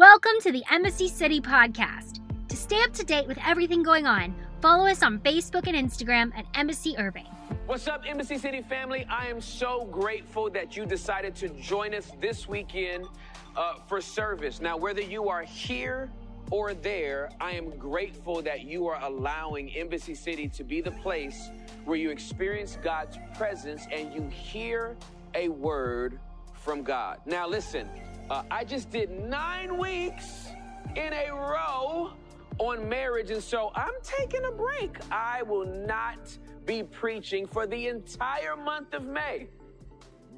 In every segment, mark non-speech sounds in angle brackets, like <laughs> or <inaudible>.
Welcome to the Embassy City podcast. To stay up to date with everything going on, follow us on Facebook and Instagram at Embassy Irving. What's up, Embassy City family? I am so grateful that you decided to join us this weekend uh, for service. Now, whether you are here or there, I am grateful that you are allowing Embassy City to be the place where you experience God's presence and you hear a word from God. Now, listen, uh, I just did nine weeks in a row on marriage, and so I'm taking a break. I will not be preaching for the entire month of May.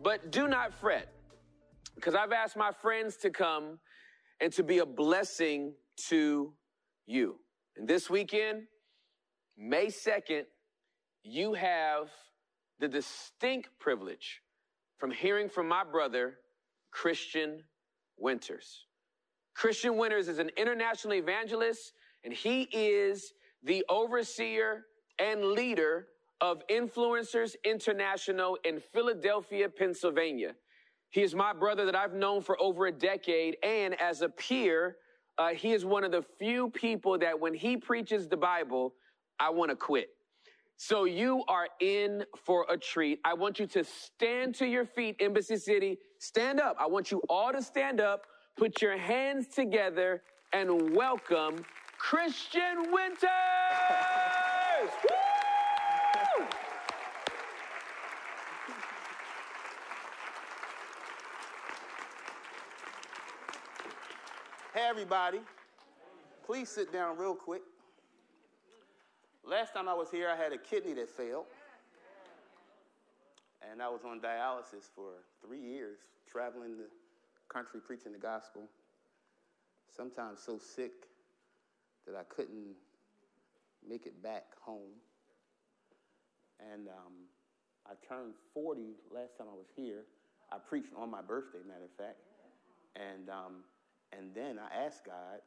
But do not fret, because I've asked my friends to come and to be a blessing to you. And this weekend, May 2nd, you have the distinct privilege from hearing from my brother, Christian Winters. Christian Winters is an international evangelist, and he is the overseer and leader of Influencers International in Philadelphia, Pennsylvania. He is my brother that I've known for over a decade, and as a peer, uh, he is one of the few people that when he preaches the Bible, I want to quit. So you are in for a treat. I want you to stand to your feet, Embassy City. Stand up. I want you all to stand up, put your hands together, and welcome Christian Winters. <laughs> Hey, everybody. Please sit down real quick. Last time I was here, I had a kidney that failed. And I was on dialysis for three years, traveling the country preaching the gospel. Sometimes so sick that I couldn't make it back home. And um, I turned 40 last time I was here. I preached on my birthday, matter of fact. And, um, and then I asked God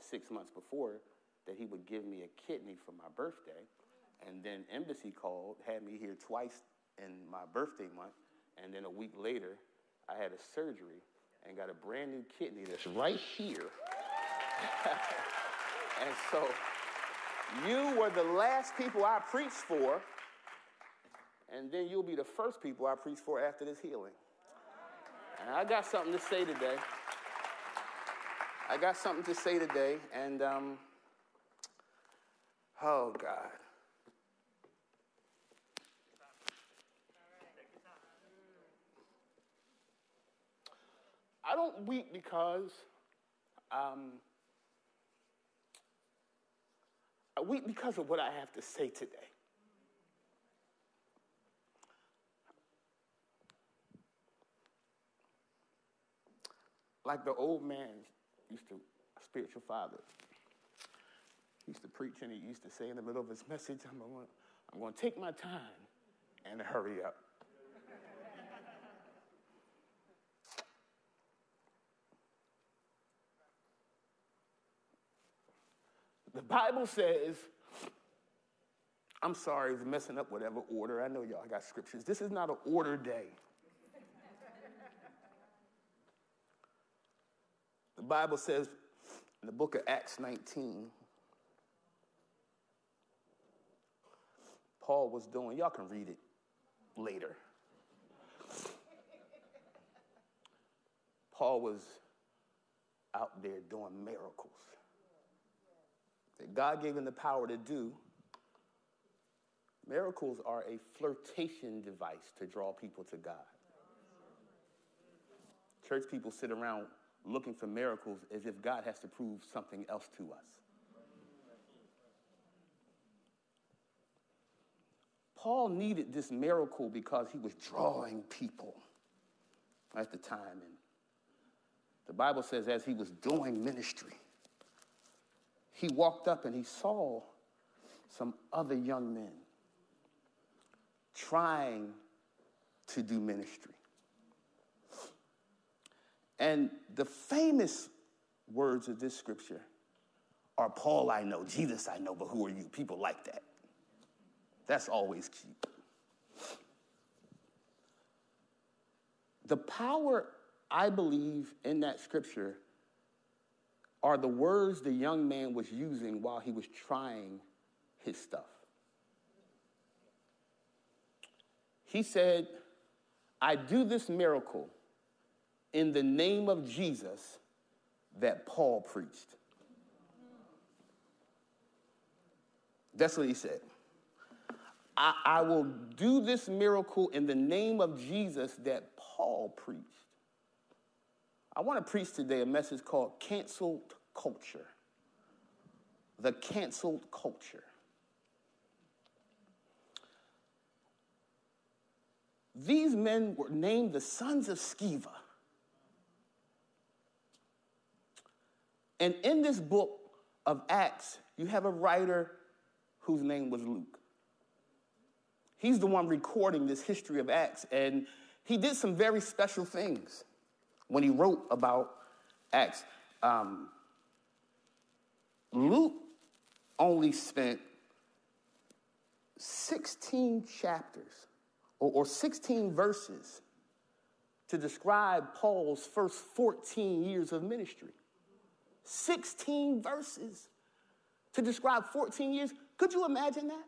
six months before that he would give me a kidney for my birthday. And then Embassy called, had me here twice in my birthday month. And then a week later, I had a surgery and got a brand new kidney that's right here. <laughs> and so you were the last people I preached for, and then you'll be the first people I preach for after this healing. And I got something to say today. I got something to say today, and um, oh God. I don't weep because um, I weep because of what I have to say today. Like the old man used to, spiritual father, he used to preach and he used to say in the middle of his message, I'm going, I'm going to take my time and hurry up. Bible says, I'm sorry for messing up whatever order. I know y'all got scriptures. This is not an order day. the Bible says in the book of Acts 19, Paul was doing, y'all can read it later. Paul was out there doing miracles that God gave him the power to do. Miracles are a flirtation device to draw people to God. Church people sit around looking for miracles as if God has to prove something else to us. Paul needed this miracle because he was drawing people at the time. And the Bible says, as he was doing ministry, he walked up and he saw some other young men trying to do ministry. And the famous words of this scripture are Paul, I know, Jesus, I know, but who are you? People like that. That's always cheap. The power, I believe, in that scripture are the words the young man was using while he was trying his stuff. He said, I do this miracle in the name of Jesus that Paul preached. That's what he said. I, I, will do this miracle in the name of Jesus that Paul preached. I want to preach today a message called Canceled Culture. The canceled culture. These men were named the sons of Sceva. And in this book of Acts, you have a writer whose name was Luke. He's the one recording this history of Acts, and he did some very special things when he wrote about Acts. Um, Luke only spent 16 chapters or, or 16 verses to describe Paul's first 14 years of ministry. 16 verses to describe 14 years. Could you imagine that?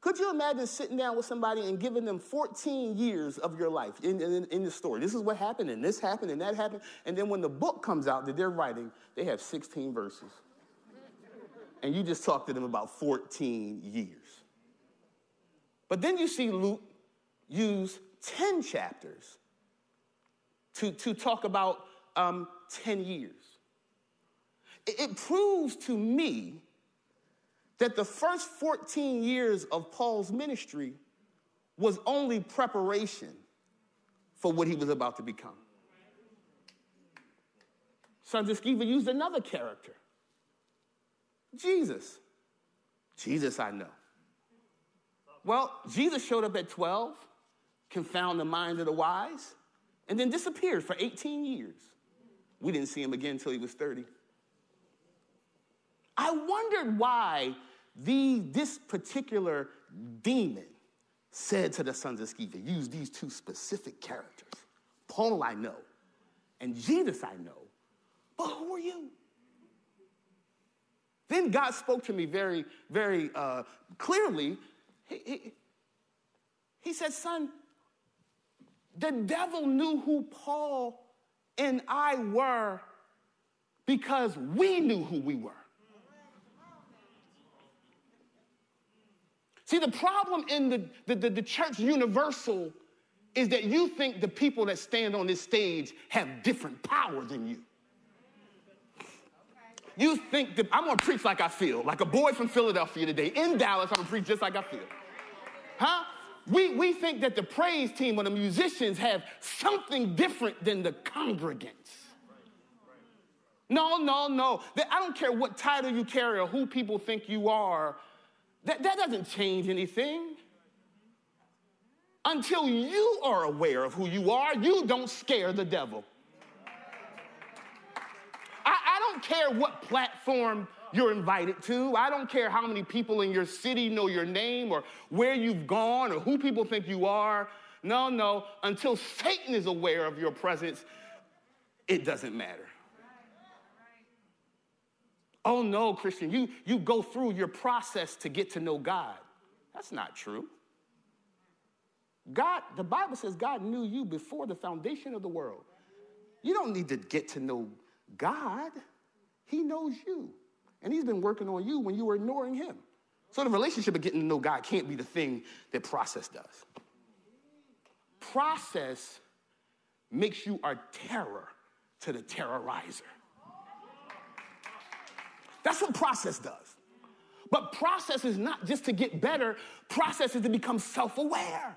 Could you imagine sitting down with somebody and giving them 14 years of your life in, in, in, the story? This is what happened, and this happened, and that happened. And then when the book comes out that they're writing, they have 16 verses. And you just talk to them about 14 years. But then you see Luke use 10 chapters to, to talk about um, 10 years. It, it proves to me that the first 14 years of Paul's ministry was only preparation for what he was about to become. Sceva used another character Jesus. Jesus, I know. Well, Jesus showed up at 12 confound the mind of the wise, and then disappeared for 18 years. We didn't see him again until he was 30. I wondered why the, this particular demon said to the sons of Sceva, use these two specific characters. Paul I know, and Jesus I know, but who are you? Then God spoke to me very, very uh, clearly. He, he, he said, Son, the devil knew who Paul and I were because we knew who we were. See, the problem in the, the, the, the, church universal is that you think the people that stand on this stage have different power than you. You think that I'm gonna preach like I feel, like a boy from Philadelphia today. In Dallas, I'm gonna preach just like I feel. Huh? We, we think that the praise team or the musicians have something different than the congregants. No, no, no. I don't care what title you carry or who people think you are. That, that doesn't change anything. Until you are aware of who you are, you don't scare the devil. I, I don't care what platform you're invited to. I don't care how many people in your city know your name or where you've gone or who people think you are. No, no, until Satan is aware of your presence, it doesn't matter. Oh no, Christian, you, you go through your process to get to know God. That's not true. God, the Bible says God knew you before the foundation of the world. You don't need to get to know God, He knows you. And he's been working on you when you were ignoring him. So the relationship of getting to know God can't be the thing that process does. Process makes you a terror to the terrorizer. That's what process does. But process is not just to get better, process is to become self aware.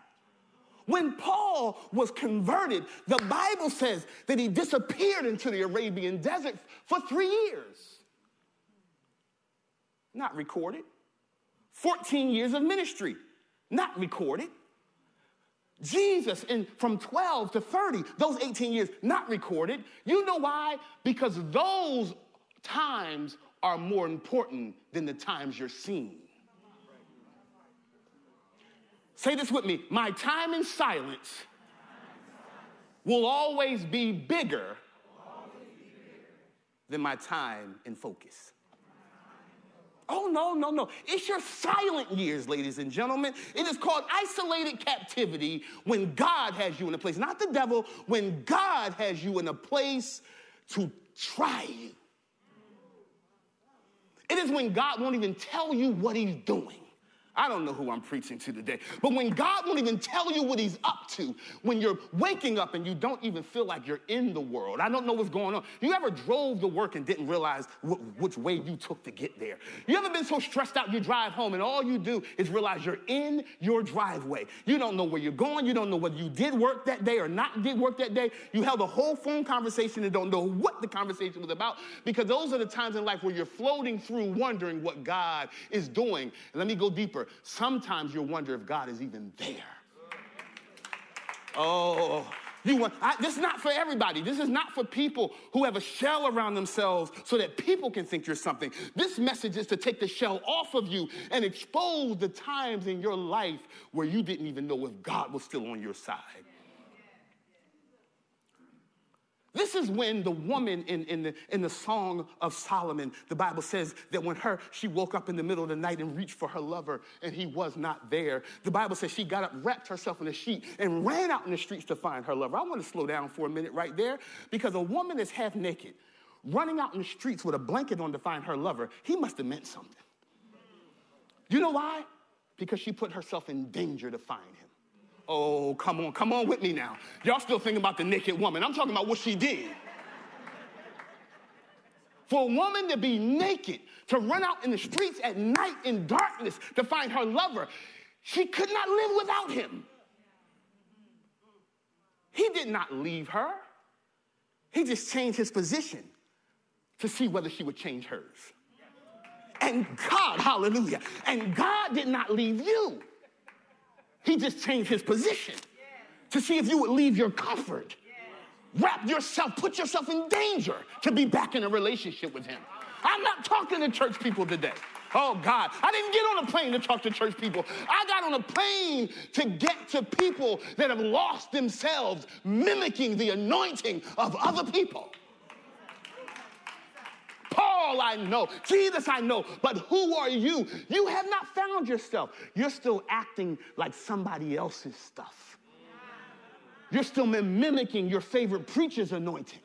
When Paul was converted, the Bible says that he disappeared into the Arabian desert for three years. Not recorded. 14 years of ministry, not recorded. Jesus in from 12 to 30, those 18 years, not recorded. You know why? Because those times are more important than the times you're seen. Say this with me. My time in silence will always be bigger than my time in focus. Oh, no, no, no. It's your silent years, ladies and gentlemen. It is called isolated captivity when God has you in a place, not the devil, when God has you in a place to try you. It is when God won't even tell you what he's doing. I don't know who I'm preaching to today. But when God won't even tell you what He's up to, when you're waking up and you don't even feel like you're in the world, I don't know what's going on. You ever drove to work and didn't realize wh- which way you took to get there? You ever been so stressed out you drive home and all you do is realize you're in your driveway? You don't know where you're going. You don't know whether you did work that day or not did work that day. You held a whole phone conversation and don't know what the conversation was about because those are the times in life where you're floating through wondering what God is doing. And let me go deeper sometimes you'll wonder if God is even there. Oh, you want, I, this is not for everybody. This is not for people who have a shell around themselves so that people can think you're something. This message is to take the shell off of you and expose the times in your life where you didn't even know if God was still on your side. This is when the woman in, in, the, in the Song of Solomon, the Bible says that when her, she woke up in the middle of the night and reached for her lover and he was not there. The Bible says she got up, wrapped herself in a sheet, and ran out in the streets to find her lover. I want to slow down for a minute right there because a woman is half naked, running out in the streets with a blanket on to find her lover, he must have meant something. You know why? Because she put herself in danger to find him. Oh, come on, come on with me now. Y'all still thinking about the naked woman. I'm talking about what she did. For a woman to be naked, to run out in the streets at night in darkness to find her lover, she could not live without him. He did not leave her, he just changed his position to see whether she would change hers. And God, hallelujah, and God did not leave you. He just changed his position to see if you would leave your comfort, wrap yourself, put yourself in danger to be back in a relationship with him. I'm not talking to church people today. Oh God, I didn't get on a plane to talk to church people. I got on a plane to get to people that have lost themselves mimicking the anointing of other people. Paul I know, Jesus I know, but who are you? You have not found yourself. You're still acting like somebody else's stuff. You're still mimicking your favorite preacher's anointing.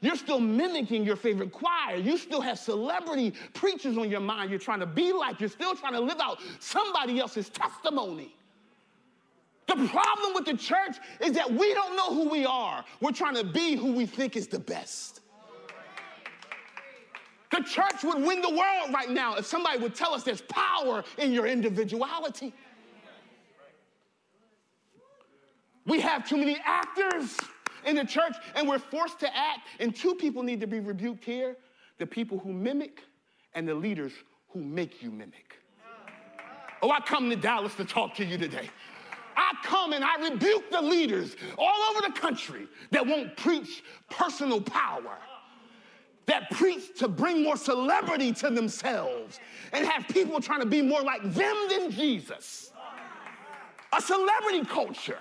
You're still mimicking your favorite choir. You still have celebrity preachers on your mind you're trying to be like. You're still trying to live out somebody else's testimony. The problem with the church is that we don't know who we are. We're trying to be who we think is the best. The church would win the world right now if somebody would tell us there's power in your individuality. We have too many actors in the church and we're forced to act, and two people need to be rebuked here the people who mimic and the leaders who make you mimic. Oh, I come to Dallas to talk to you today. I come and I rebuke the leaders all over the country that won't preach personal power that preach to bring more celebrity to themselves and have people trying to be more like them than Jesus. A celebrity culture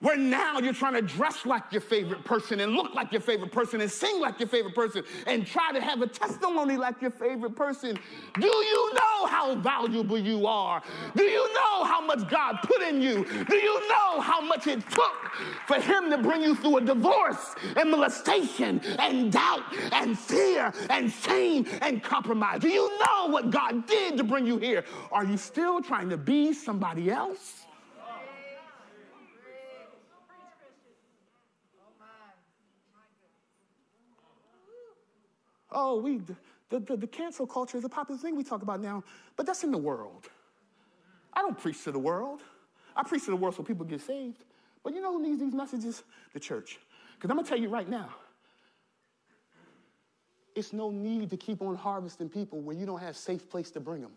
where now you're trying to dress like your favorite person and look like your favorite person and sing like your favorite person and try to have a testimony like your favorite person. Do you know how valuable you are? Do you know how much God put in you? Do you know how much it took for Him to bring you through a divorce and molestation and doubt and fear and shame and compromise? Do you know what God did to bring you here? Are you still trying to be somebody else? Oh, we, the, the, the cancel culture is a popular thing we talk about now, but that's in the world. I don't preach to the world. I preach to the world so people get saved. But you know who needs these messages? The church. Because I'm going to tell you right now, it's no need to keep on harvesting people where you don't have safe place to bring them.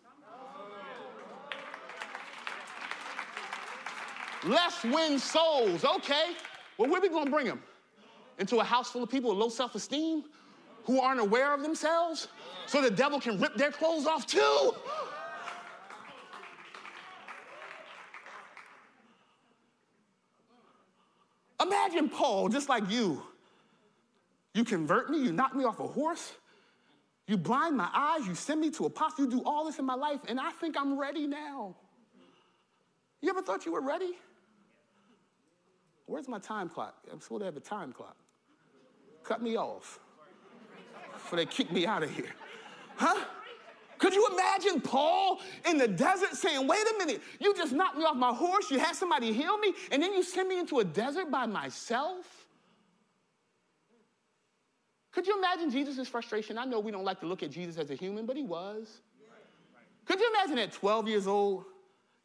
Let's win souls. Okay. Well, where are we going to bring them? Into a house full of people with low self esteem? Who aren't aware of themselves so the devil can rip their clothes off too? Imagine Paul, just like you. You convert me, you knock me off a horse, You blind my eyes, you send me to a apostle, you do all this in my life, and I think I'm ready now. You ever thought you were ready? Where's my time clock? I'm supposed to have a time clock. Cut me off before they kick me out of here. Huh? Could you imagine Paul in the desert saying, wait a minute, you just knocked me off my horse, you had somebody heal me, and then you send me into a desert by myself? Could you imagine Jesus' frustration? I know we don't like to look at Jesus as a human, but he was. Could you imagine at 12 years old,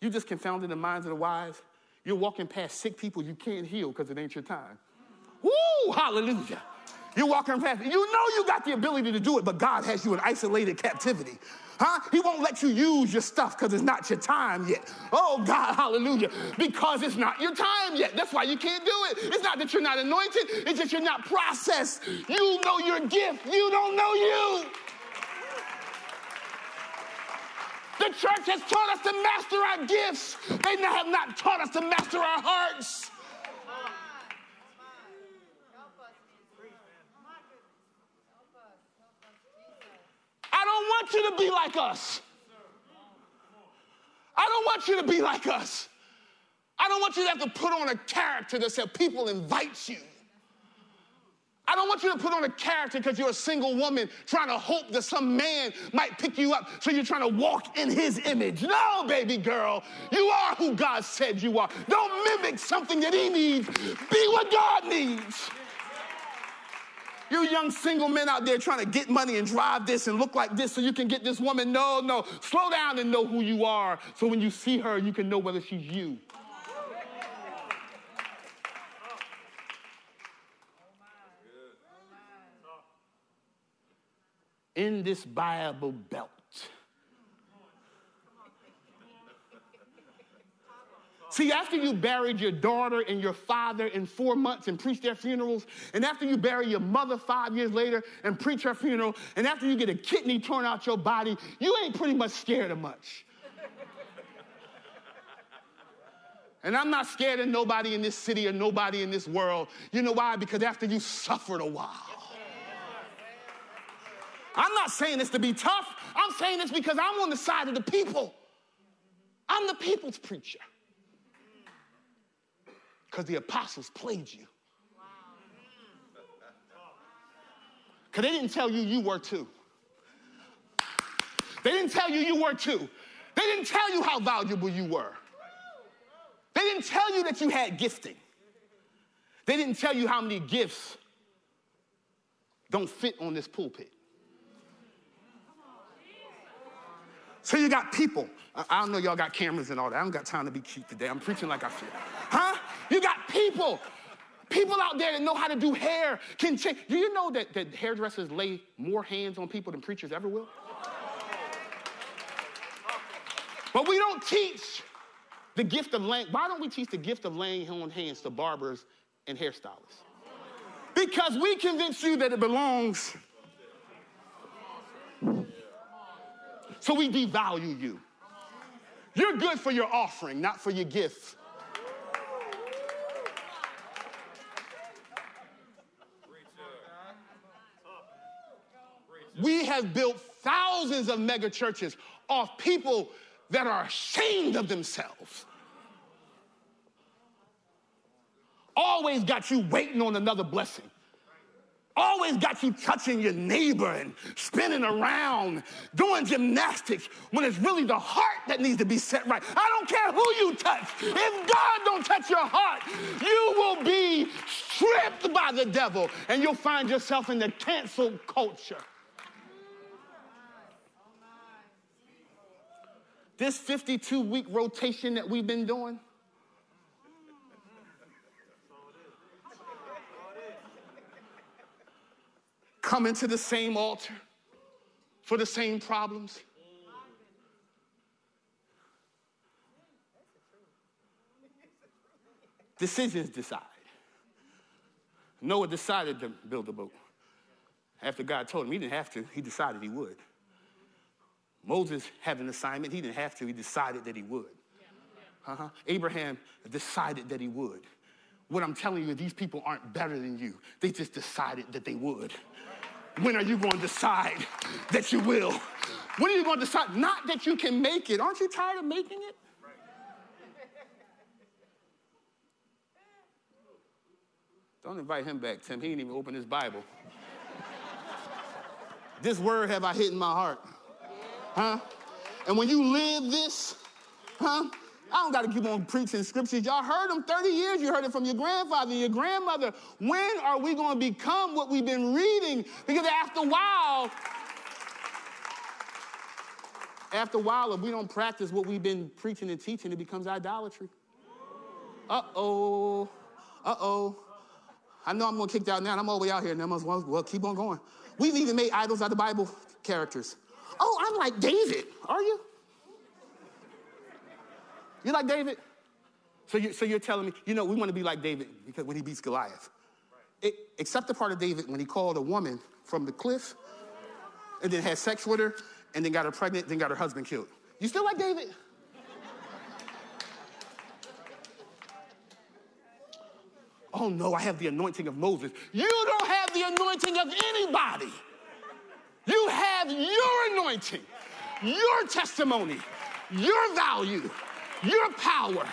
you just confounded the minds of the wise? You're walking past sick people you can't heal because it ain't your time. Woo, hallelujah. You're walking fast. you know you got the ability to do it, but God has you in isolated captivity. Huh? He won't let you use your stuff because it's not your time yet. Oh, God, hallelujah. Because it's not your time yet. That's why you can't do it. It's not that you're not anointed, it's that you're not processed. You know your gift, you don't know you. The church has taught us to master our gifts, they have not taught us to master our hearts. I don't want you to be like us. I don't want you to be like us. I don't want you to have to put on a character that said people invite you. I don't want you to put on a character because you're a single woman trying to hope that some man might pick you up so you're trying to walk in his image. No, baby girl, you are who God said you are. Don't mimic something that he needs. Be what God needs. You young single men out there trying to get money and drive this and look like this so you can get this woman. No, no. Slow down and know who you are so when you see her, you can know whether she's you. In this Bible belt See, after you buried your daughter and your father in four months and preached their funerals, and after you bury your mother five years later and preach her funeral, and after you get a kidney torn out your body, you ain't pretty much scared of much. And I'm not scared of nobody in this city or nobody in this world. You know why? Because after you suffered a while. I'm not saying this to be tough. I'm saying this because I'm on the side of the people. I'm the people's preacher because the apostles played you. <laughs> Because they didn't tell you you were too. They didn't tell you you were too. They didn't tell you how valuable you were. They didn't tell you that you had gifting. They didn't tell you how many gifts don't fit on this pulpit. So you got people. I don't know y'all got cameras and all that. I don't got time to be cute today. I'm preaching like I feel. Huh? You got people. People out there that know how to do hair can change. Do you know that, that hairdressers lay more hands on people than preachers ever will? But we don't teach the gift of laying. Why don't we teach the gift of laying on hands to barbers and hairstylists? Because we convince you that it belongs So we devalue you. You're good for your offering, not for your gift. We have built thousands of mega churches off people that are ashamed of themselves. Always got you waiting on another blessing always got you touching your neighbor and spinning around, doing gymnastics when it's really the heart that needs to be set right. I don't care who you touch. If God don't touch your heart, you will be stripped by the devil and you'll find yourself in the cancel culture. This 52 week rotation that we've been doing, coming to the same altar for the same problems. Decisions decide. Noah decided to build a boat. After God told him he didn't have to, he decided he would. Moses had an assignment, he didn't have to, he decided that he would. Uh-huh. Abraham decided that he would. What I'm telling you, these people aren't better than you. They just decided that they would. When are you going to decide that you will. When are you going to decide? Not that you can make it. Aren't you tired of making it? Don't invite him back, Tim. He didn't even open his Bible. <laughs> this word have I hid in my heart. Huh? And when you live this, huh? I don't got to keep on preaching scriptures. Y'all heard them 30 years. You heard it from your grandfather, your grandmother. When are we going to become what we've been reading? Because after a while, after a while, if we don't practice what we've been preaching and teaching, it becomes idolatry. Uh oh. Uh oh. I know I'm going to kick out now. I'm all the way out here. And I'm well, well, keep on going. We've even made idols out of Bible characters. Oh, I'm like David. Are you? You like David? So, you, so you're telling me, you know, we want to be like David because when he beats Goliath. It, except the part of David when he called a woman from the cliff and then had sex with her and then got her pregnant, then got her husband killed. You still like David? oh no, I have the anointing of Moses. You don't have the anointing of anybody. You have your anointing, your testimony, your value, your power,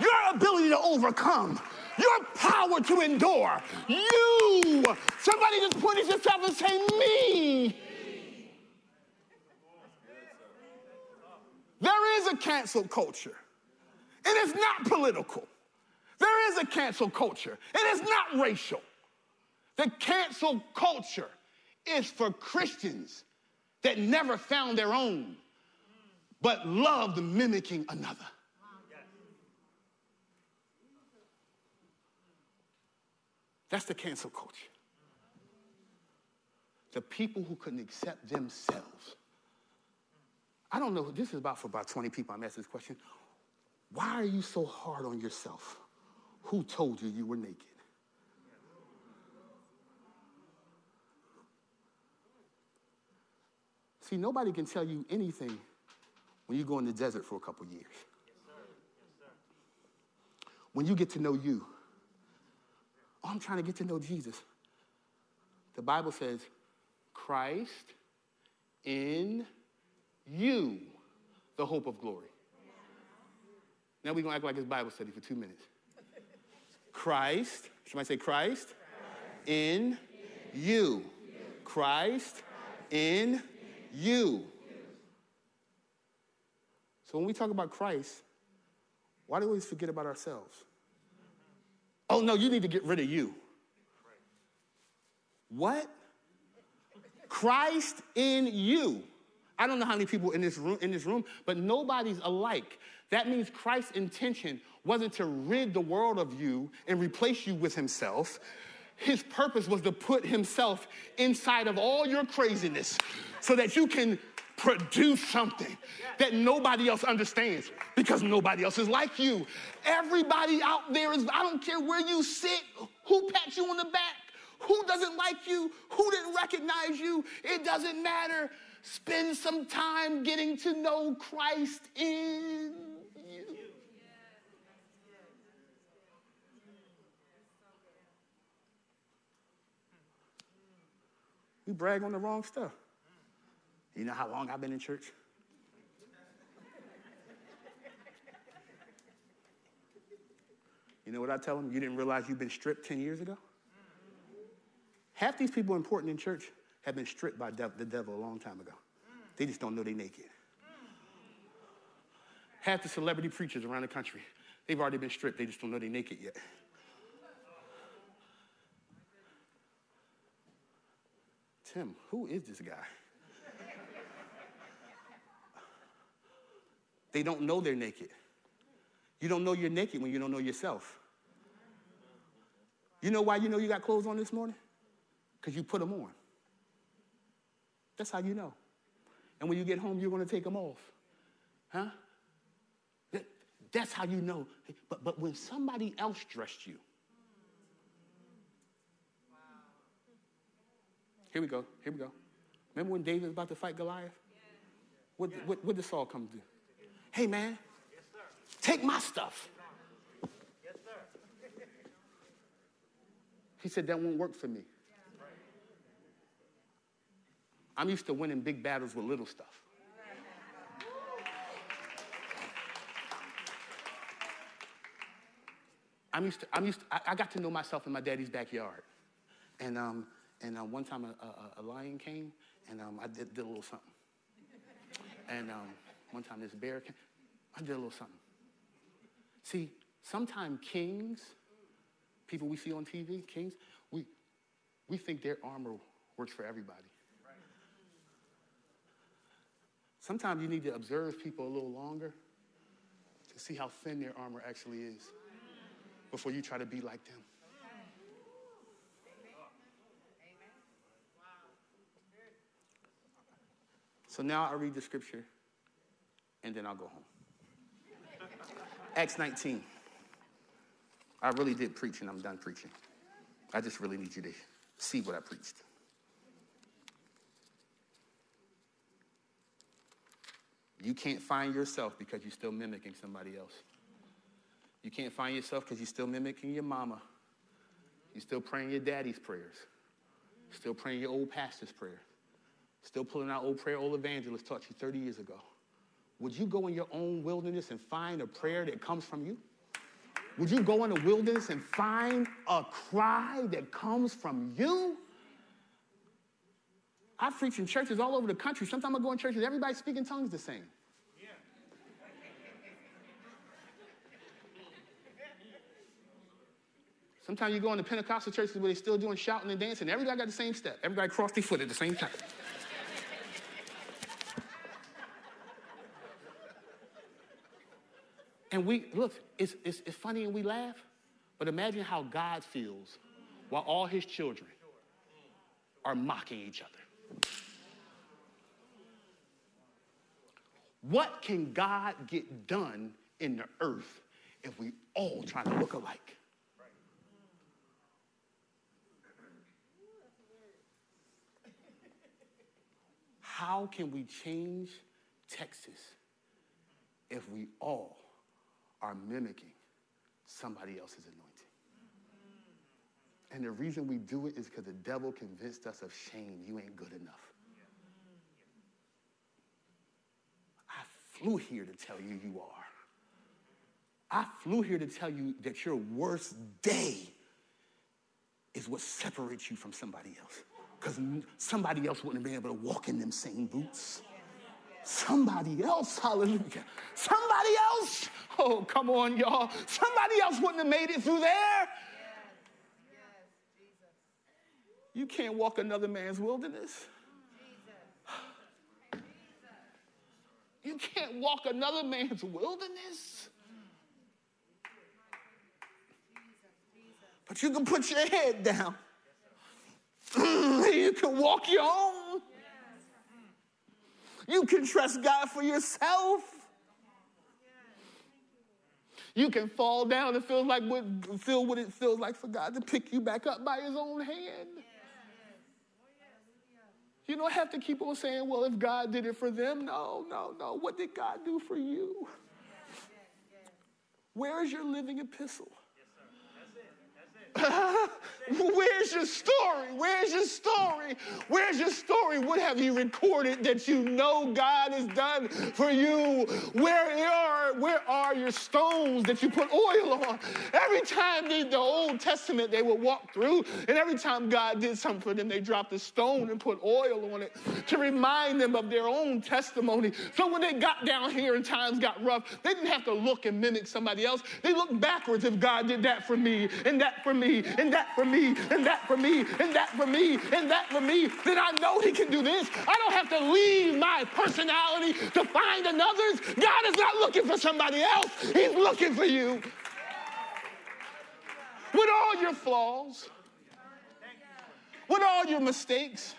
your ability to overcome, your power to endure. You, somebody just point at yourself and say, Me. There is a cancel culture, and it's not political. There is a cancel culture, and it's not racial. The cancel culture is for Christians that never found their own, but loved mimicking another. That's the cancel culture. The people who couldn't accept themselves. I don't know, this is about for about 20 people I'm asking this question. Why are you so hard on yourself? Who told you you were naked? See, nobody can tell you anything when you go in the desert for a couple years. When you get to know you, oh, I'm trying to get to know Jesus. The Bible says, Christ in you, the hope of glory. Now we're going to act like it's Bible study for two minutes. Christ, somebody say Christ, Christ. In, in you. you. Christ, Christ in you. So when we talk about Christ, why do we always forget about ourselves? Oh, no, you need to get rid of you. What? Christ in you. I don't know how many people in this room, in this room, but nobody's alike. That means Christ's intention wasn't to rid the world of you and replace you with himself. His purpose was to put himself inside of all your craziness so that you can produce something that nobody else understands because nobody else is like you. Everybody out there is, I don't care where you sit, who pats you on the back, who doesn't like you, who didn't recognize you, it doesn't matter. Spend some time getting to know Christ in We brag on the wrong stuff. You know how long I've been in church? You know what I tell them? You didn't realize you've been stripped 10 years ago? Half these people important in church have been stripped by the devil a long time ago. They just don't know they're naked. Half the celebrity preachers around the country, they've already been stripped. They just don't know they're naked yet. Tim, who is this guy? they don't know they're naked. You don't know you're naked when you don't know yourself. You know why you know you got clothes on this morning? Because you put them on. That's how you know. And when you get home, you're going to take them off. Huh? that's how you know. But, but when somebody else dressed you, Here we go. Here we go. Remember when David was about to fight Goliath? What, what, what did Saul come to do? Hey, man, take my stuff. Yes, sir. He said, That won't work for me. I'm used to winning big battles with little stuff. I'm used to, I'm used to, I, I got to know myself in my daddy's backyard. And, um, and uh, one time a, a, a, lion came and um, I did, did, a little something. And um, one time this bear came, I did a little something. See, sometimes kings, people we see on TV, kings, we, we think their armor works for everybody. Sometimes you need to observe people a little longer to see how thin their armor actually is before you try to be like them. So now I read the scripture and then I'll go home. <laughs> Acts 19. I really did preach and I'm done preaching. I just really need you to see what I preached. You can't find yourself because you're still mimicking somebody else. You can't find yourself because you're still mimicking your mama. You're still praying your daddy's prayers. Still praying your old pastor's prayer. Still pulling out old prayer old evangelist taught you 30 years ago. Would you go in your own wilderness and find a prayer that comes from you? Would you go in the wilderness and find a cry that comes from you? I preach in churches all over the country. Sometimes I go in churches, everybody speaking tongues the same. Sometimes you go into Pentecostal churches where they're still doing shouting and dancing. Everybody got the same step. Everybody cross their foot at the same time. And we, look, it's, it's, it's funny and we laugh, but imagine how God feels while all his children are mocking each other. What can God get done in the earth if we all try to look alike? How can we change Texas if we all are mimicking somebody else's anointing? And the reason we do it is because the devil convinced us of shame. You ain't good enough. I flew here to tell you you are. I flew here to tell you that your worst day is what separates you from somebody else because somebody else wouldn't have been able to walk in them same boots. Somebody else, hallelujah. Somebody else, oh, come on, y'all. Somebody else wouldn't have made it through there. You can't walk another man's wilderness. You can't walk another man's wilderness. But you can put your head down mm, you can walk your own. You can trust God for yourself. You can fall down and feel like what, feel what it feels like for God to pick you back up by his own hand. You don't have to keep on saying, well, if God did it for them. No, no, no. What did God do for you? Where is your living epistle? <laughs> Where's your story? Where's your story? Where's your story? What have you recorded that you know God has done for you? Where are, where are your stones that you put oil on? Every time in the Old Testament they would walk through, and every time God did something for them, they dropped a stone and put oil on it to remind them of their own testimony. So when they got down here and times got rough, they didn't have to look and mimic somebody else. They looked backwards if God did that for me and that for me and that for me and that for me and that for me and that for me, then I know He can do this. I don't have to leave my personality to find another's. God is not looking for somebody else, He's looking for you. With all your flaws, with all your mistakes.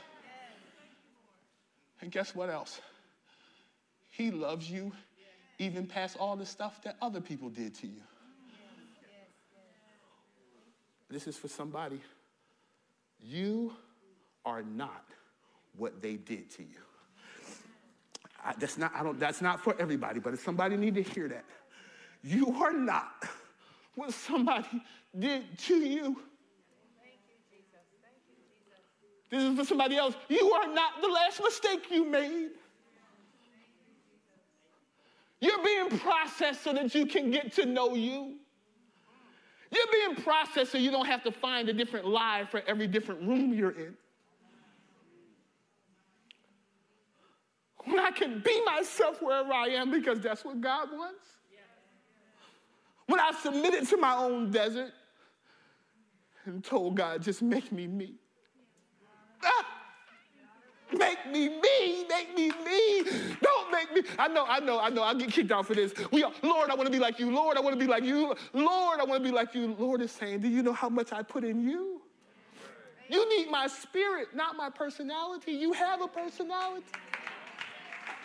And guess what else? He loves you even past all the stuff that other people did to you. This is for somebody. You are not what they did to you. I, that's not, I don't, that's not for everybody, but if somebody need to hear that. You are not what somebody did to you. This is for somebody else. You are not the last mistake you made. You're being processed so that you can get to know you. You're being processed so you don't have to find a different lie for every different room you're in. When I can be myself wherever I am because that's what God wants. When I submitted to my own desert and told God, just make me me. Ah! Make me me, make me me. Don't make me. I know, I know, I know. I'll get kicked out for this. We are, Lord, I want to be like you. Lord, I want to be like you. Lord, I want to be like you. Lord is saying, Do you know how much I put in you? You need my spirit, not my personality. You have a personality.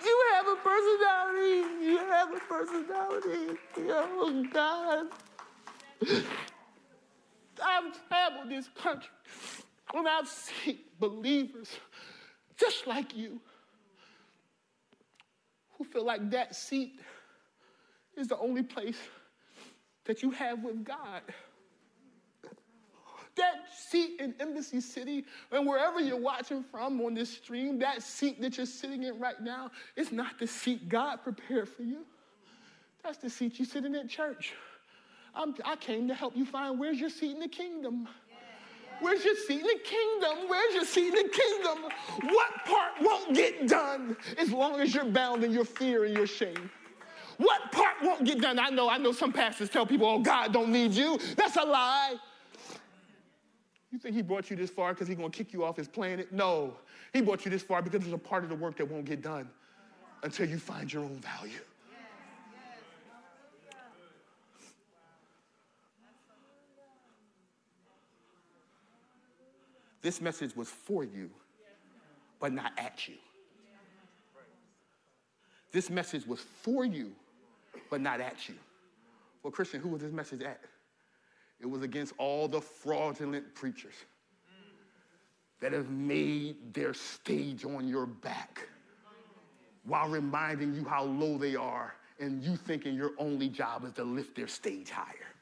You have a personality. You have a personality. Oh, God. I've traveled this country and I've seen believers just like you who feel like that seat is the only place that you have with God. That seat in Embassy City, and wherever you're watching from on this stream, that seat that you're sitting in right now is not the seat God prepared for you. That's the seat you sit in at church. I'm, i came to help you find where's your seat in the kingdom. Where's your seat in the kingdom? Where's your seat in the kingdom? What part won't get done as long as you're bound in your fear and your shame? What part won't get done? I know, I know some pastors tell people, oh, God don't need you. That's a lie. You think he brought you this far because he's going to kick you off his planet? No. He brought you this far because there's a part of the work that won't get done until you find your own value. This message was for you, but not at you. This message was for you, but not at you. Well, Christian, who was this message at? It was against all the fraudulent preachers that have made their stage on your back while reminding you how low they are and you thinking your only job is to lift their stage higher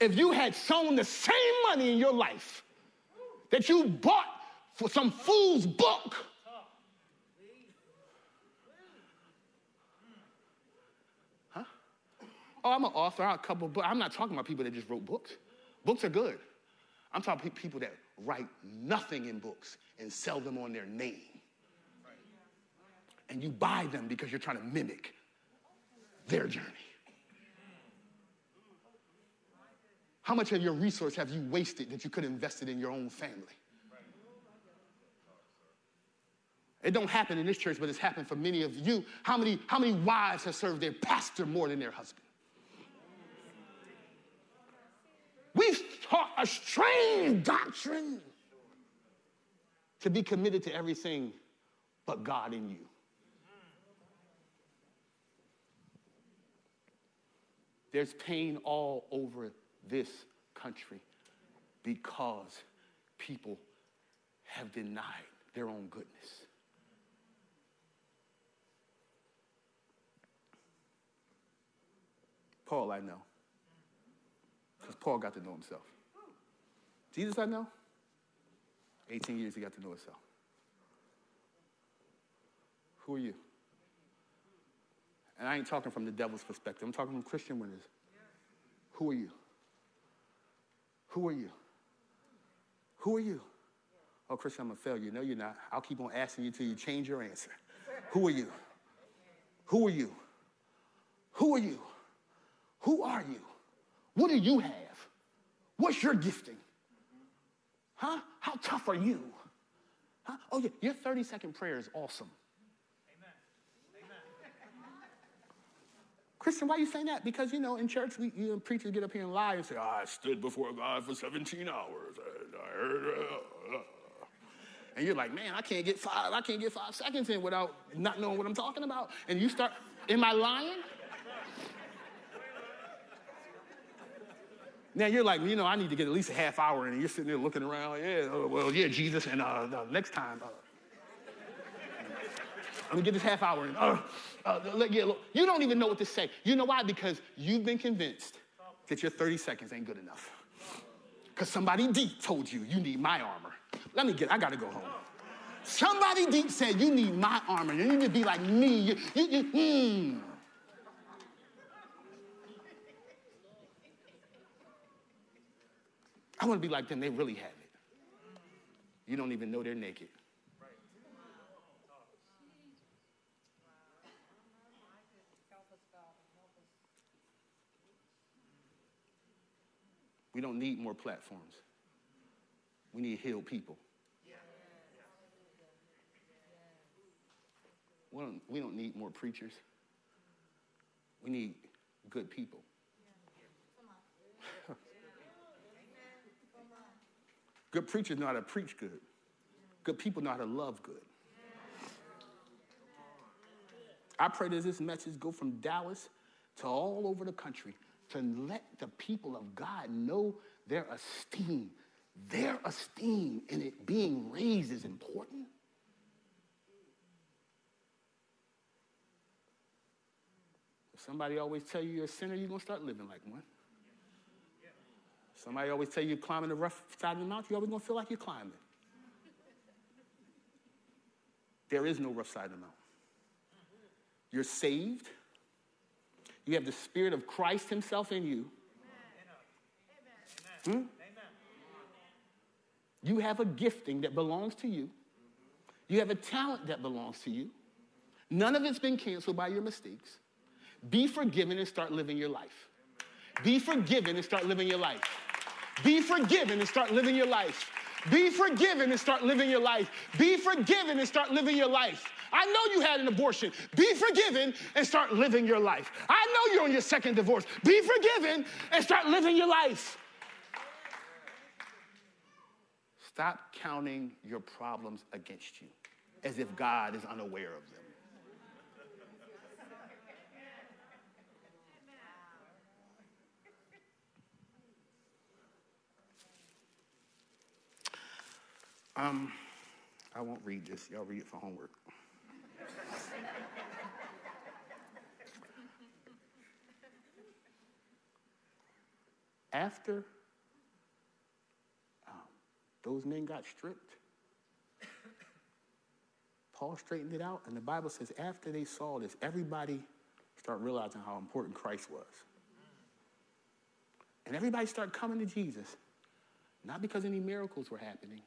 if you had sown the same money in your life that you bought for some fool's book, huh? Oh, I'm an author, I a couple books. I'm not talking about people that just wrote books. Books are good. I'm talking about people that write nothing in books and sell them on their name. And you buy them because you're trying to mimic their journey. How much of your resource have you wasted that you could have invested in your own family? It don't happen in this church, but it's happened for many of you. How many, how many wives have served their pastor more than their husband? We've taught a strange doctrine to be committed to everything but God in you. There's pain all over this country because people have denied their own goodness. Paul, I know. Because Paul got to know himself. Jesus, I know. 18 years he got to know himself. Who are you? And I ain't talking from the devil's perspective, I'm talking from Christian winners. Who are you? Who are you? Who are you? Oh, Christian, I'm a failure. No, you're not. I'll keep on asking you till you change your answer. Who are you? Who are you? Who are you? Who are you? What do you have? What's your gifting? Huh? How tough are you? Huh? Oh, yeah, your 30 second prayer is awesome. Christian, why are you saying that? Because, you know, in church, we, you know, preachers get up here and lie and say, oh, I stood before God for 17 hours. And, I heard, uh, uh. And you're like, man, I can't get five, I can't get five seconds in without not knowing what I'm talking about. And you start, am I lying? Now you're like, you know, I need to get at least a half hour in, and you're sitting there looking around. Yeah, uh, well, yeah, Jesus, and uh, next time, uh, let me get this half hour in. Uh, uh, yeah, look, you don't even know what to say. You know why? Because you've been convinced that your 30 seconds ain't good enough. Because somebody deep told you you need my armor. Let me get, I gotta go home. Somebody deep said you need my armor. You need to be like me. You, you, you, mm. I want to be like them. They really have it. You don't even know they're naked. We don't need more platforms. We need healed people. We don't, we don't need more preachers. We need good people. <laughs> good preachers know how to preach good. Good people know how to love good. I pray that this message go from Dallas to all over the country to let the people of God know their esteem. Their esteem in it being raised is important. If somebody always tell you you're a sinner, you're going to start living like one. Somebody always tell you climbing the rough side of the mountain, you're always going to feel like you're climbing. There is no rough side of the mountain. You're saved. You have the Spirit of Christ Himself in you. Hmm? You have a gifting that belongs to you. You have a talent that belongs to you. None of it's been canceled by your mistakes. Be forgiven and start living your life. Be forgiven and start living your life. Be forgiven and start living your life. Be forgiven and start living your life. Be forgiven and start living your life. I know you had an abortion. Be forgiven and start living your life. I know you're on your second divorce. Be forgiven and start living your life. Stop counting your problems against you as if God is unaware of them. Um, I won't read this. Y'all read it for homework. <laughs> After um, those men got stripped, Paul straightened it out, and the Bible says after they saw this, everybody started realizing how important Christ was. And everybody started coming to Jesus, not because any miracles were happening,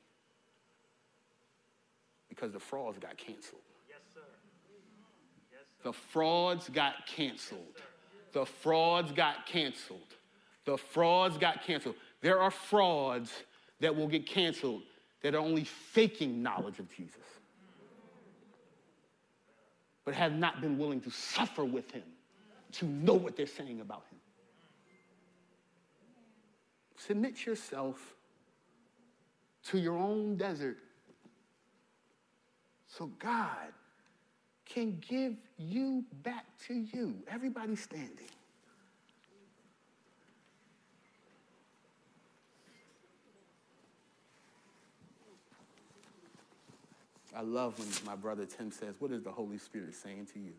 because the frauds got canceled. Yes, sir. Yes, sir. The frauds got canceled. The frauds got canceled. The frauds got canceled. There are frauds that will get canceled that are only faking knowledge of Jesus, but have not been willing to suffer with him to know what they're saying about him. Submit yourself to your own desert so God can give you back to you. Everybody standing. I love when my brother Tim says, What is the Holy Spirit saying to you?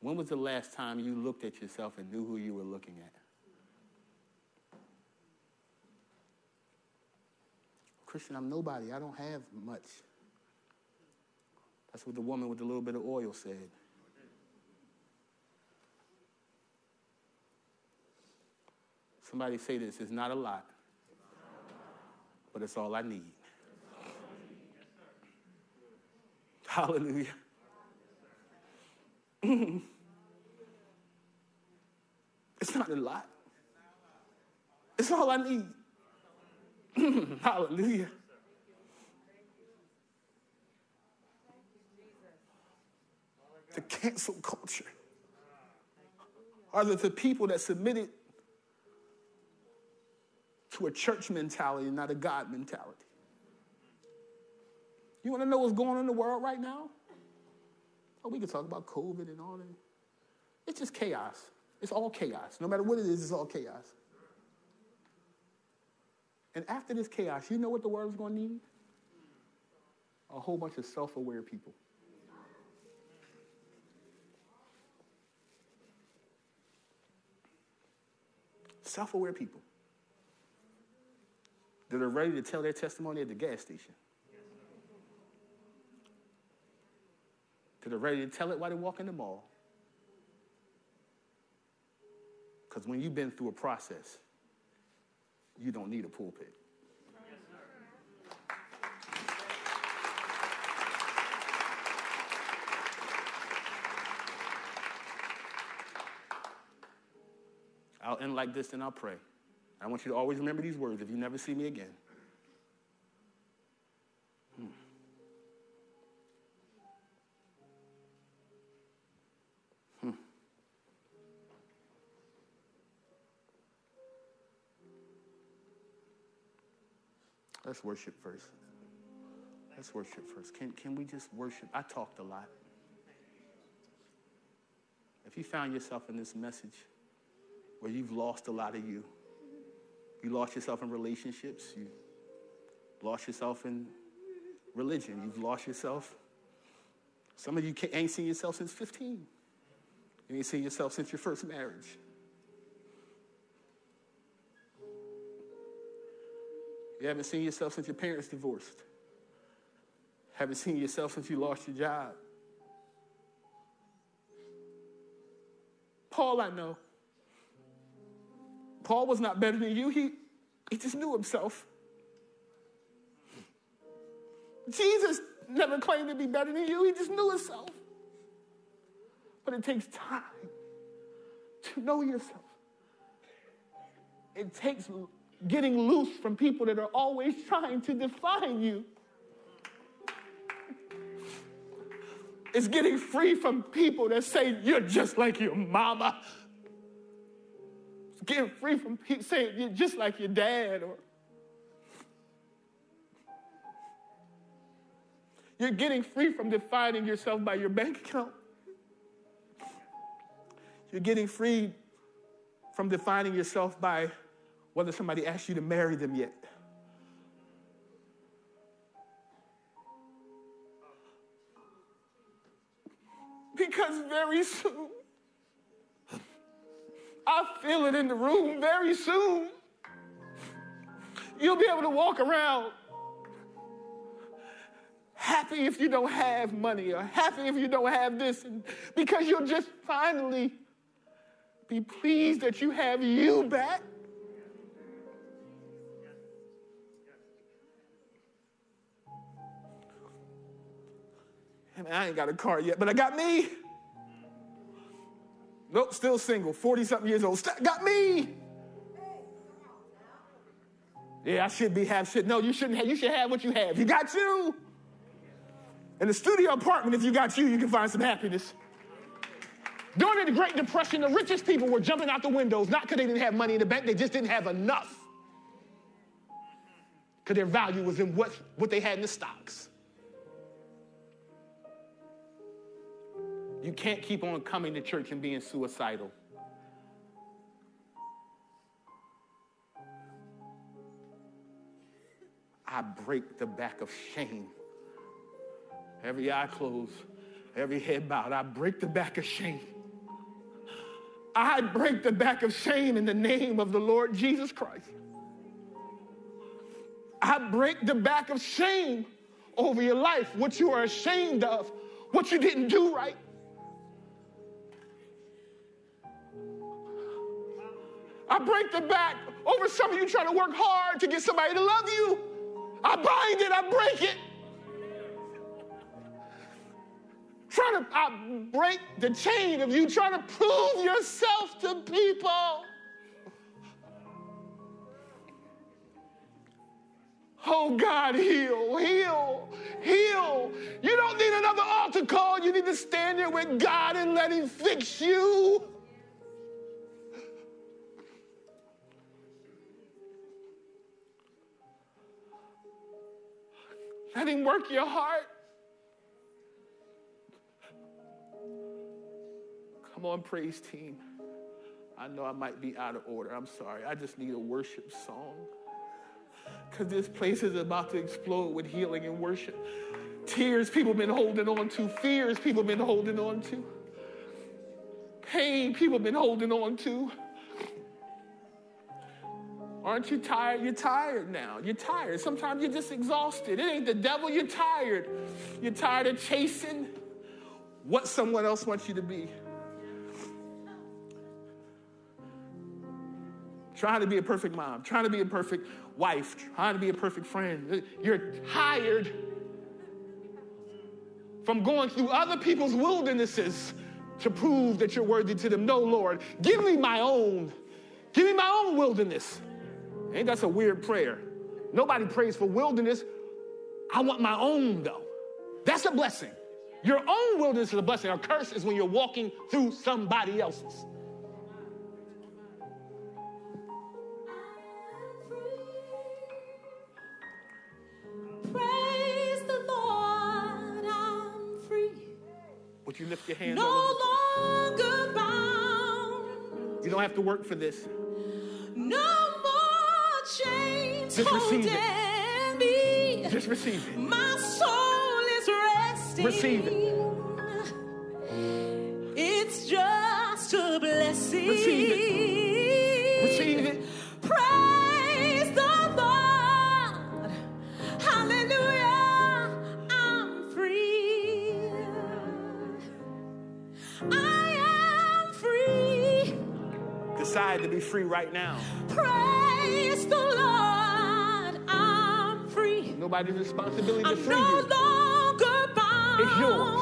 When was the last time you looked at yourself and knew who you were looking at? Christian, I'm nobody. I don't have much. That's what the woman with the little bit of oil said. Somebody say this it's not a lot, but it's all I need. <laughs> Hallelujah. <laughs> it's not a lot. It's all I need. <laughs> Hallelujah. The cancel culture are the, the people that submitted to a church mentality, not a God mentality. You want to know what's going on in the world right now? Oh, we can talk about COVID and all that. It's just chaos. It's all chaos. No matter what it is, it's all chaos. And after this chaos, you know what the world's going to need? A whole bunch of self aware people. self aware people that are ready to tell their testimony at the gas station, that are ready to tell it while they walk in the mall. Because when you've been through a process, you don't need a pulpit. I'll end like this and I'll pray. I want you to always remember these words if you never see me again. Let's worship first. Let's worship first. Can, can we just worship? I talked a lot. If you found yourself in this message, where you've lost a lot of you. You lost yourself in relationships. You lost yourself in religion. You've lost yourself. Some of you ain't seen yourself since 15. You ain't seen yourself since your first marriage. You haven't seen yourself since your parents divorced. Haven't seen yourself since you lost your job. Paul, I know. Paul was not better than you. He, he just knew himself. Jesus never claimed to be better than you. He just knew himself. But it takes time to know yourself. It takes getting loose from people that are always trying to define you. It's getting free from people that say, You're just like your mama getting free from people saying you're just like your dad or you're getting free from defining yourself by your bank account. You're getting free from defining yourself by whether somebody asked you to marry them yet. Because very soon, I feel it in the room very soon. You'll be able to walk around happy if you don't have money or happy if you don't have this and because you'll just finally be pleased that you have you back. I, ain't got a car yet, but I got me. Nope, still single, 40 something years old. Got me. Yeah, I should be have shit. No, you shouldn't have. You should have what you have. You got you. In the studio apartment, if you got you, you can find some happiness. During the Great Depression, the richest people were jumping out the windows, not because they didn't have money in the bank, they just didn't have enough. Because their value was in what, what they had in the stocks. You can't keep on coming to church and being suicidal. I break the back of shame. Every eye closed, every head bowed. I break the back of shame. I break the back of shame in the name of the Lord Jesus Christ. I break the back of shame over your life, what you are ashamed of, what you didn't do right. I break the back over some of you trying to work hard to get somebody to love you. I bind it, I break it. Trying to I break the chain of you trying to prove yourself to people. Oh God, heal, heal, heal. You don't need another altar call. You need to stand there with God and let Him fix you. Let him work your heart. Come on, praise team. I know I might be out of order. I'm sorry. I just need a worship song. Because this place is about to explode with healing and worship. Tears people been holding on to, fears people been holding on to, pain people been holding on to. Aren't you tired? You're tired now. You're tired. Sometimes you're just exhausted. It ain't the devil, you're tired. You're tired of chasing what someone else wants you to be. Trying to be a perfect mom, trying to be a perfect wife, trying to be a perfect friend. You're tired from going through other people's wildernesses to prove that you're worthy to them. No, Lord, give me my own. Give me my own wilderness. Ain't that a weird prayer? Nobody prays for wilderness. I want my own, though. That's a blessing. Your own wilderness is a blessing. A curse is when you're walking through somebody else's. Praise the Lord, I'm free. Would you lift your hands? No longer bound. You don't have to work for this. No Just receive it. me. Just receive it. My soul is resting. Receive it. It's just a blessing. Receive it. Receive it. Praise the Lord. Hallelujah. I'm free. I am free. Decide to be free right now. Praise the Lord. Nobody's responsibility to I'm free no you. longer bound. It's yours.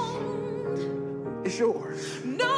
It's yours. No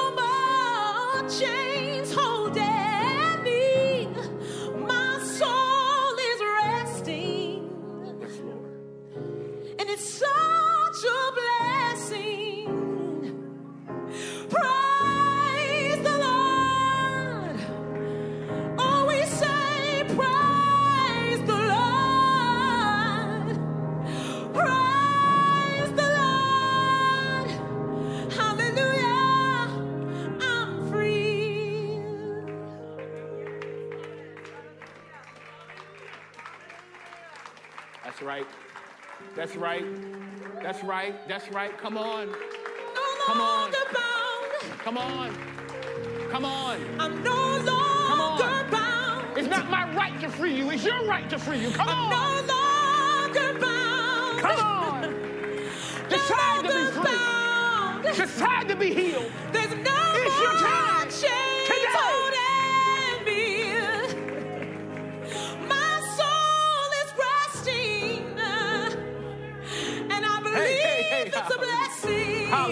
right. That's right. That's right. That's right. Come on. No Come on. bound. Come on. Come on. I'm no on. longer bound. It's not my right to free you. It's your right to free you. Come I'm on. no longer bound. Come on. <laughs> No Decide to be free. bound. Decide to be healed. There's no It's your time. Today.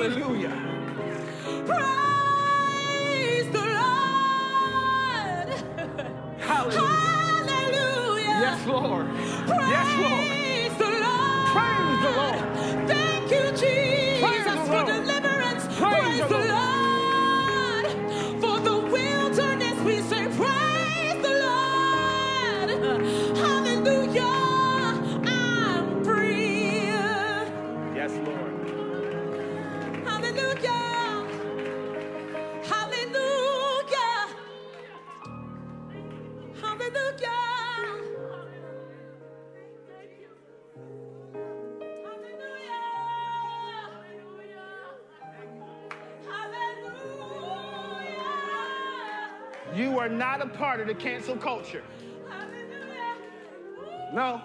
Hallelujah. Praise the Lord. Hallelujah. Hallelujah. Yes, Lord. Not a part of the cancel culture. No.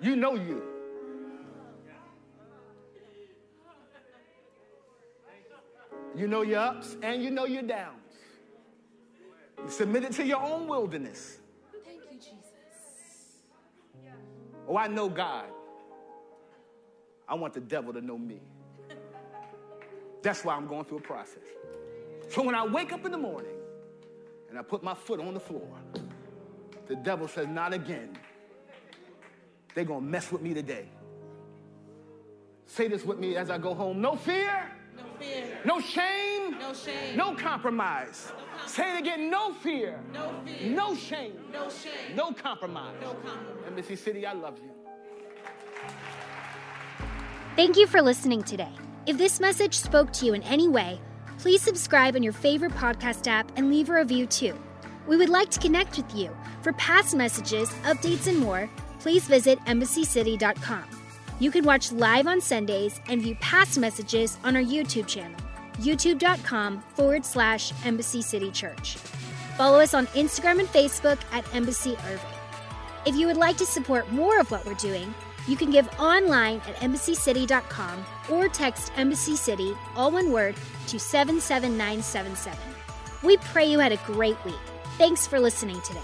You know you. You know your ups and you know your downs. You submit it to your own wilderness. Thank you, Jesus. Oh, I know God. I want the devil to know me. <laughs> That's why I'm going through a process. So when I wake up in the morning and I put my foot on the floor, the devil says, Not again. They're going to mess with me today. Say this with me as I go home no fear, No fear. no shame, No shame. no compromise. Say it again no fear, No fear. no shame, No shame. no compromise. No compromise. Embassy City, I love you. Thank you for listening today. If this message spoke to you in any way, please subscribe on your favorite podcast app and leave a review too. We would like to connect with you. For past messages, updates, and more, please visit embassycity.com. You can watch live on Sundays and view past messages on our YouTube channel, youtube.com forward slash Embassy City Church. Follow us on Instagram and Facebook at Embassy Irving. If you would like to support more of what we're doing, you can give online at embassycity.com or text Embassy City, all one word, to 77977. We pray you had a great week. Thanks for listening today.